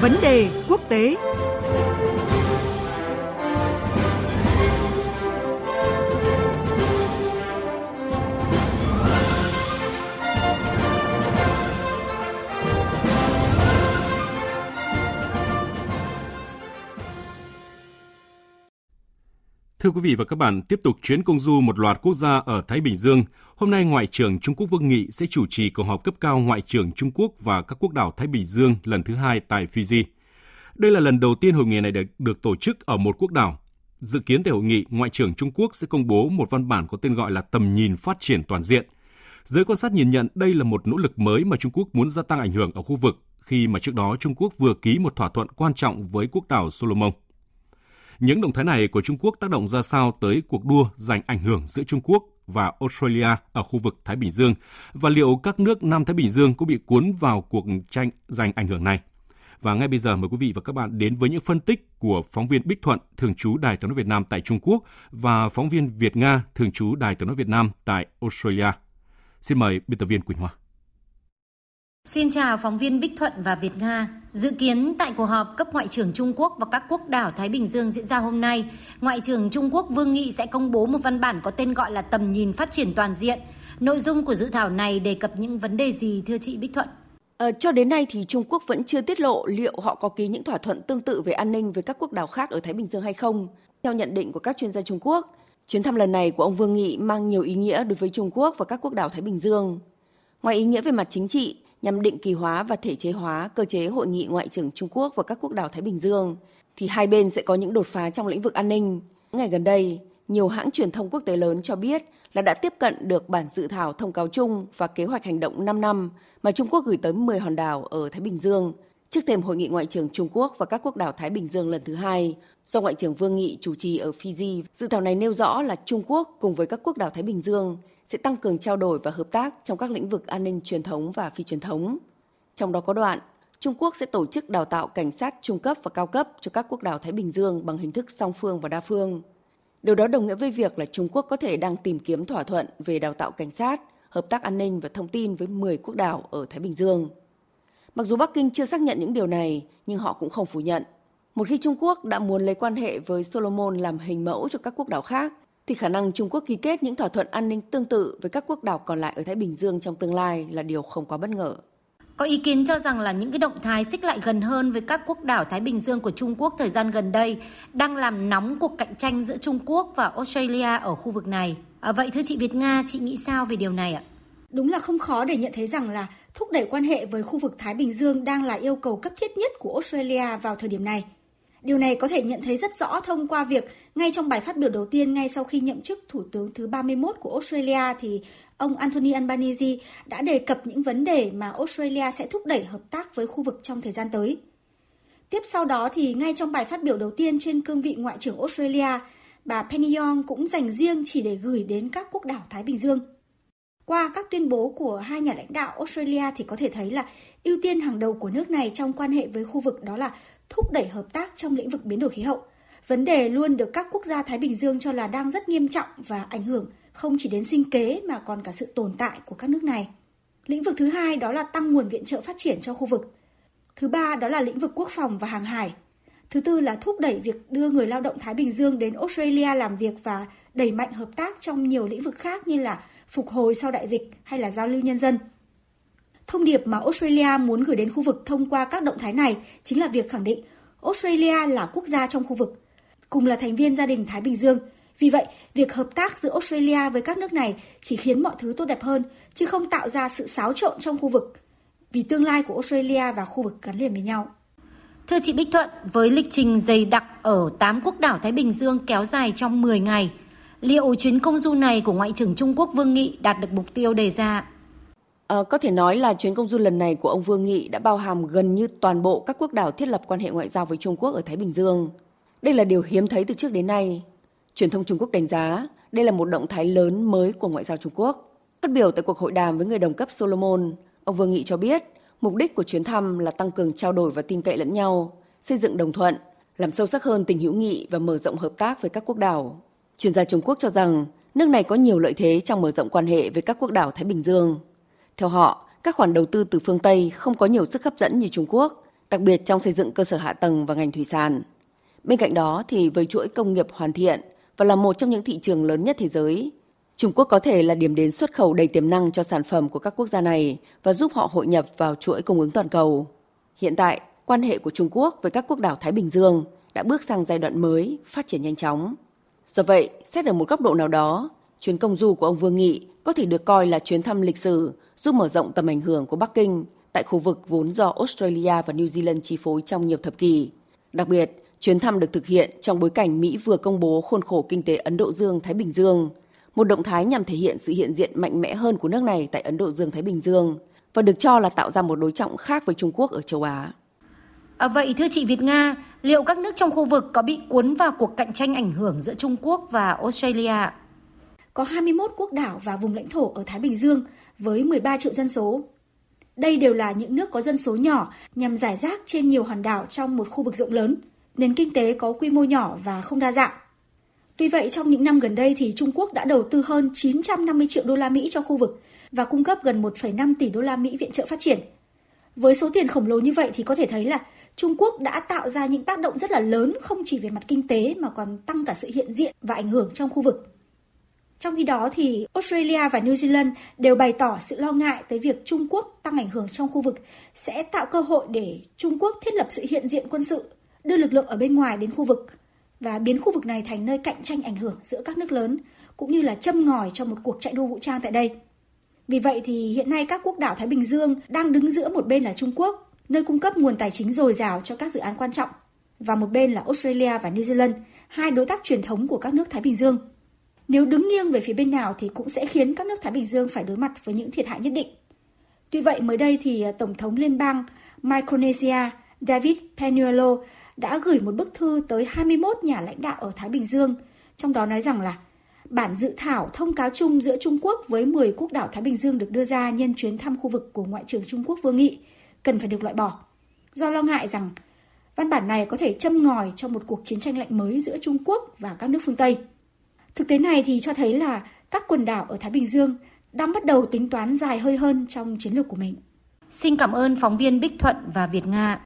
Vấn đề quốc tế. Thưa quý vị và các bạn, tiếp tục chuyến công du một loạt quốc gia ở Thái Bình Dương, hôm nay Ngoại trưởng Trung Quốc Vương Nghị sẽ chủ trì cuộc họp cấp cao Ngoại trưởng Trung Quốc và các quốc đảo Thái Bình Dương lần thứ hai tại Fiji. Đây là lần đầu tiên hội nghị này được, được tổ chức ở một quốc đảo. Dự kiến tại hội nghị, Ngoại trưởng Trung Quốc sẽ công bố một văn bản có tên gọi là tầm nhìn phát triển toàn diện. Giới quan sát nhìn nhận đây là một nỗ lực mới mà Trung Quốc muốn gia tăng ảnh hưởng ở khu vực khi mà trước đó Trung Quốc vừa ký một thỏa thuận quan trọng với quốc đảo Solomon. Những động thái này của Trung Quốc tác động ra sao tới cuộc đua giành ảnh hưởng giữa Trung Quốc và Australia ở khu vực Thái Bình Dương và liệu các nước Nam Thái Bình Dương có bị cuốn vào cuộc tranh giành ảnh hưởng này? Và ngay bây giờ mời quý vị và các bạn đến với những phân tích của phóng viên Bích Thuận, thường trú Đài tiếng nói Việt Nam tại Trung Quốc và phóng viên Việt Nga, thường trú Đài tiếng nói Việt Nam tại Australia. Xin mời biên tập viên Quỳnh Hoa. Xin chào phóng viên Bích Thuận và Việt Nga. Dự kiến tại cuộc họp cấp Ngoại trưởng Trung Quốc và các quốc đảo Thái Bình Dương diễn ra hôm nay, Ngoại trưởng Trung Quốc Vương Nghị sẽ công bố một văn bản có tên gọi là tầm nhìn phát triển toàn diện. Nội dung của dự thảo này đề cập những vấn đề gì thưa chị Bích Thuận? À, cho đến nay thì Trung Quốc vẫn chưa tiết lộ liệu họ có ký những thỏa thuận tương tự về an ninh với các quốc đảo khác ở Thái Bình Dương hay không. Theo nhận định của các chuyên gia Trung Quốc, chuyến thăm lần này của ông Vương Nghị mang nhiều ý nghĩa đối với Trung Quốc và các quốc đảo Thái Bình Dương. Ngoài ý nghĩa về mặt chính trị, nhằm định kỳ hóa và thể chế hóa cơ chế hội nghị ngoại trưởng Trung Quốc và các quốc đảo Thái Bình Dương, thì hai bên sẽ có những đột phá trong lĩnh vực an ninh. Ngày gần đây, nhiều hãng truyền thông quốc tế lớn cho biết là đã tiếp cận được bản dự thảo thông cáo chung và kế hoạch hành động 5 năm mà Trung Quốc gửi tới 10 hòn đảo ở Thái Bình Dương trước thềm hội nghị ngoại trưởng Trung Quốc và các quốc đảo Thái Bình Dương lần thứ hai do ngoại trưởng Vương Nghị chủ trì ở Fiji. Dự thảo này nêu rõ là Trung Quốc cùng với các quốc đảo Thái Bình Dương sẽ tăng cường trao đổi và hợp tác trong các lĩnh vực an ninh truyền thống và phi truyền thống. Trong đó có đoạn, Trung Quốc sẽ tổ chức đào tạo cảnh sát trung cấp và cao cấp cho các quốc đảo Thái Bình Dương bằng hình thức song phương và đa phương. Điều đó đồng nghĩa với việc là Trung Quốc có thể đang tìm kiếm thỏa thuận về đào tạo cảnh sát, hợp tác an ninh và thông tin với 10 quốc đảo ở Thái Bình Dương. Mặc dù Bắc Kinh chưa xác nhận những điều này, nhưng họ cũng không phủ nhận. Một khi Trung Quốc đã muốn lấy quan hệ với Solomon làm hình mẫu cho các quốc đảo khác, thì khả năng Trung Quốc ký kết những thỏa thuận an ninh tương tự với các quốc đảo còn lại ở Thái Bình Dương trong tương lai là điều không quá bất ngờ. Có ý kiến cho rằng là những cái động thái xích lại gần hơn với các quốc đảo Thái Bình Dương của Trung Quốc thời gian gần đây đang làm nóng cuộc cạnh tranh giữa Trung Quốc và Australia ở khu vực này. À, vậy thưa chị Việt Nga, chị nghĩ sao về điều này ạ? Đúng là không khó để nhận thấy rằng là thúc đẩy quan hệ với khu vực Thái Bình Dương đang là yêu cầu cấp thiết nhất của Australia vào thời điểm này. Điều này có thể nhận thấy rất rõ thông qua việc ngay trong bài phát biểu đầu tiên ngay sau khi nhậm chức Thủ tướng thứ 31 của Australia thì ông Anthony Albanese đã đề cập những vấn đề mà Australia sẽ thúc đẩy hợp tác với khu vực trong thời gian tới. Tiếp sau đó thì ngay trong bài phát biểu đầu tiên trên cương vị Ngoại trưởng Australia, bà Penny Yong cũng dành riêng chỉ để gửi đến các quốc đảo Thái Bình Dương. Qua các tuyên bố của hai nhà lãnh đạo Australia thì có thể thấy là ưu tiên hàng đầu của nước này trong quan hệ với khu vực đó là thúc đẩy hợp tác trong lĩnh vực biến đổi khí hậu. Vấn đề luôn được các quốc gia Thái Bình Dương cho là đang rất nghiêm trọng và ảnh hưởng không chỉ đến sinh kế mà còn cả sự tồn tại của các nước này. Lĩnh vực thứ hai đó là tăng nguồn viện trợ phát triển cho khu vực. Thứ ba đó là lĩnh vực quốc phòng và hàng hải. Thứ tư là thúc đẩy việc đưa người lao động Thái Bình Dương đến Australia làm việc và đẩy mạnh hợp tác trong nhiều lĩnh vực khác như là phục hồi sau đại dịch hay là giao lưu nhân dân. Thông điệp mà Australia muốn gửi đến khu vực thông qua các động thái này chính là việc khẳng định Australia là quốc gia trong khu vực, cùng là thành viên gia đình Thái Bình Dương. Vì vậy, việc hợp tác giữa Australia với các nước này chỉ khiến mọi thứ tốt đẹp hơn, chứ không tạo ra sự xáo trộn trong khu vực, vì tương lai của Australia và khu vực gắn liền với nhau. Thưa chị Bích Thuận, với lịch trình dày đặc ở 8 quốc đảo Thái Bình Dương kéo dài trong 10 ngày, liệu chuyến công du này của Ngoại trưởng Trung Quốc Vương Nghị đạt được mục tiêu đề ra? À, có thể nói là chuyến công du lần này của ông Vương Nghị đã bao hàm gần như toàn bộ các quốc đảo thiết lập quan hệ ngoại giao với Trung Quốc ở Thái Bình Dương. Đây là điều hiếm thấy từ trước đến nay. Truyền thông Trung Quốc đánh giá đây là một động thái lớn mới của ngoại giao Trung Quốc. Phát biểu tại cuộc hội đàm với người đồng cấp Solomon, ông Vương Nghị cho biết mục đích của chuyến thăm là tăng cường trao đổi và tin cậy lẫn nhau, xây dựng đồng thuận, làm sâu sắc hơn tình hữu nghị và mở rộng hợp tác với các quốc đảo. Chuyên gia Trung Quốc cho rằng nước này có nhiều lợi thế trong mở rộng quan hệ với các quốc đảo Thái Bình Dương. Theo họ, các khoản đầu tư từ phương Tây không có nhiều sức hấp dẫn như Trung Quốc, đặc biệt trong xây dựng cơ sở hạ tầng và ngành thủy sản. Bên cạnh đó thì với chuỗi công nghiệp hoàn thiện và là một trong những thị trường lớn nhất thế giới, Trung Quốc có thể là điểm đến xuất khẩu đầy tiềm năng cho sản phẩm của các quốc gia này và giúp họ hội nhập vào chuỗi cung ứng toàn cầu. Hiện tại, quan hệ của Trung Quốc với các quốc đảo Thái Bình Dương đã bước sang giai đoạn mới, phát triển nhanh chóng. Do vậy, xét ở một góc độ nào đó, chuyến công du của ông Vương Nghị có thể được coi là chuyến thăm lịch sử giúp mở rộng tầm ảnh hưởng của Bắc Kinh tại khu vực vốn do Australia và New Zealand chi phối trong nhiều thập kỷ. Đặc biệt, chuyến thăm được thực hiện trong bối cảnh Mỹ vừa công bố khuôn khổ kinh tế Ấn Độ Dương-Thái Bình Dương, một động thái nhằm thể hiện sự hiện diện mạnh mẽ hơn của nước này tại Ấn Độ Dương-Thái Bình Dương và được cho là tạo ra một đối trọng khác với Trung Quốc ở châu Á. À, vậy thưa chị Việt Nga, liệu các nước trong khu vực có bị cuốn vào cuộc cạnh tranh ảnh hưởng giữa Trung Quốc và Australia? Có 21 quốc đảo và vùng lãnh thổ ở Thái Bình Dương với 13 triệu dân số. Đây đều là những nước có dân số nhỏ nhằm giải rác trên nhiều hòn đảo trong một khu vực rộng lớn, nền kinh tế có quy mô nhỏ và không đa dạng. Tuy vậy, trong những năm gần đây thì Trung Quốc đã đầu tư hơn 950 triệu đô la Mỹ cho khu vực và cung cấp gần 1,5 tỷ đô la Mỹ viện trợ phát triển. Với số tiền khổng lồ như vậy thì có thể thấy là Trung Quốc đã tạo ra những tác động rất là lớn không chỉ về mặt kinh tế mà còn tăng cả sự hiện diện và ảnh hưởng trong khu vực. Trong khi đó thì Australia và New Zealand đều bày tỏ sự lo ngại tới việc Trung Quốc tăng ảnh hưởng trong khu vực sẽ tạo cơ hội để Trung Quốc thiết lập sự hiện diện quân sự, đưa lực lượng ở bên ngoài đến khu vực và biến khu vực này thành nơi cạnh tranh ảnh hưởng giữa các nước lớn cũng như là châm ngòi cho một cuộc chạy đua vũ trang tại đây. Vì vậy thì hiện nay các quốc đảo Thái Bình Dương đang đứng giữa một bên là Trung Quốc, nơi cung cấp nguồn tài chính dồi dào cho các dự án quan trọng, và một bên là Australia và New Zealand, hai đối tác truyền thống của các nước Thái Bình Dương. Nếu đứng nghiêng về phía bên nào thì cũng sẽ khiến các nước Thái Bình Dương phải đối mặt với những thiệt hại nhất định. Tuy vậy, mới đây thì à, Tổng thống Liên bang Micronesia David Penuelo đã gửi một bức thư tới 21 nhà lãnh đạo ở Thái Bình Dương, trong đó nói rằng là bản dự thảo thông cáo chung giữa Trung Quốc với 10 quốc đảo Thái Bình Dương được đưa ra nhân chuyến thăm khu vực của Ngoại trưởng Trung Quốc Vương Nghị cần phải được loại bỏ, do lo ngại rằng văn bản này có thể châm ngòi cho một cuộc chiến tranh lạnh mới giữa Trung Quốc và các nước phương Tây. Thực tế này thì cho thấy là các quần đảo ở Thái Bình Dương đang bắt đầu tính toán dài hơi hơn trong chiến lược của mình. Xin cảm ơn phóng viên Bích Thuận và Việt Nga.